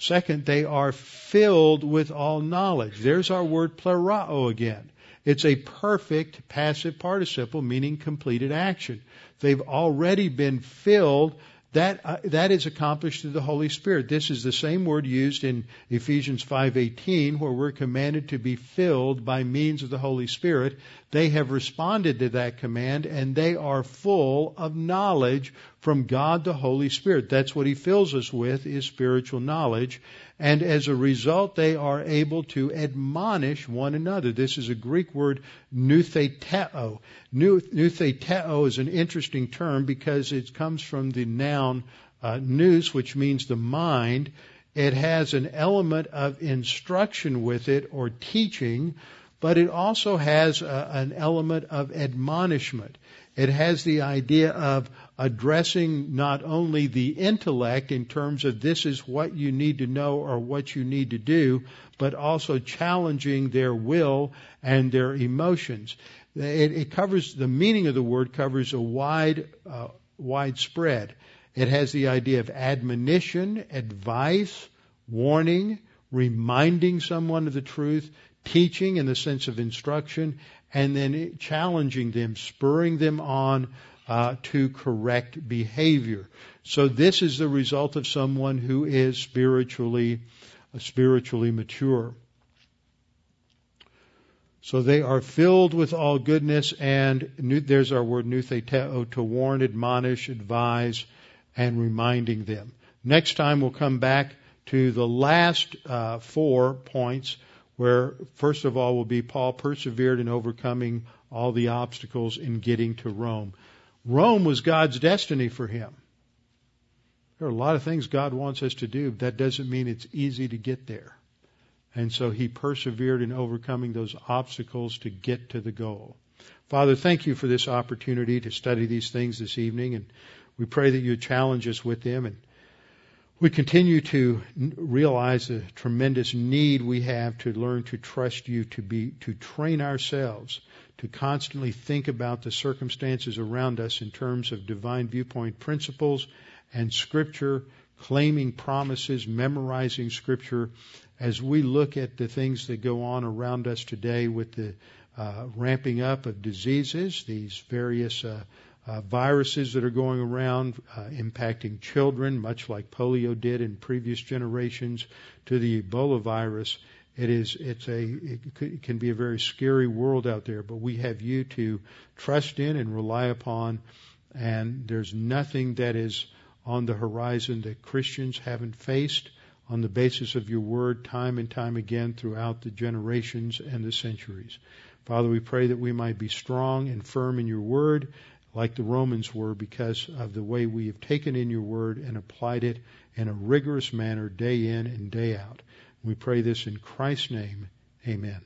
Second, they are filled with all knowledge. There's our word plerao again. It's a perfect passive participle, meaning completed action. They've already been filled that uh, that is accomplished through the Holy Spirit. This is the same word used in Ephesians 5:18 where we're commanded to be filled by means of the Holy Spirit. They have responded to that command and they are full of knowledge from God the Holy Spirit. That's what he fills us with is spiritual knowledge and as a result they are able to admonish one another. This is a Greek word noutheteo. Noutheteo is an interesting term because it comes from the noun uh, nous, which means the mind. It has an element of instruction with it or teaching, but it also has a, uh, an element of admonishment. It has the idea of addressing not only the intellect in terms of this is what you need to know or what you need to do, but also challenging their will and their emotions. It, it covers the meaning of the word covers a wide, uh, wide spread. It has the idea of admonition, advice, warning, reminding someone of the truth, teaching in the sense of instruction, and then challenging them, spurring them on uh, to correct behavior. So this is the result of someone who is spiritually uh, spiritually mature. So they are filled with all goodness, and there's our word noutheteo, to warn, admonish, advise, and reminding them. Next time we'll come back to the last uh, four points where first of all will be Paul persevered in overcoming all the obstacles in getting to Rome. Rome was God's destiny for him. There are a lot of things God wants us to do. but That doesn't mean it's easy to get there. And so he persevered in overcoming those obstacles to get to the goal. Father, thank you for this opportunity to study these things this evening, and we pray that you challenge us with them and we continue to realize the tremendous need we have to learn to trust you, to be, to train ourselves, to constantly think about the circumstances around us in terms of divine viewpoint principles and scripture, claiming promises, memorizing scripture, as we look at the things that go on around us today with the uh, ramping up of diseases, these various uh, uh, viruses that are going around uh, impacting children, much like polio did in previous generations, to the Ebola virus. It is it's a it, it can be a very scary world out there, but we have you to trust in and rely upon, and there's nothing that is on the horizon that Christians haven't faced on the basis of your word time and time again throughout the generations and the centuries. Father, we pray that we might be strong and firm in your word like the Romans were because of the way we have taken in your word and applied it in a rigorous manner day in and day out. We pray this in Christ's name. Amen.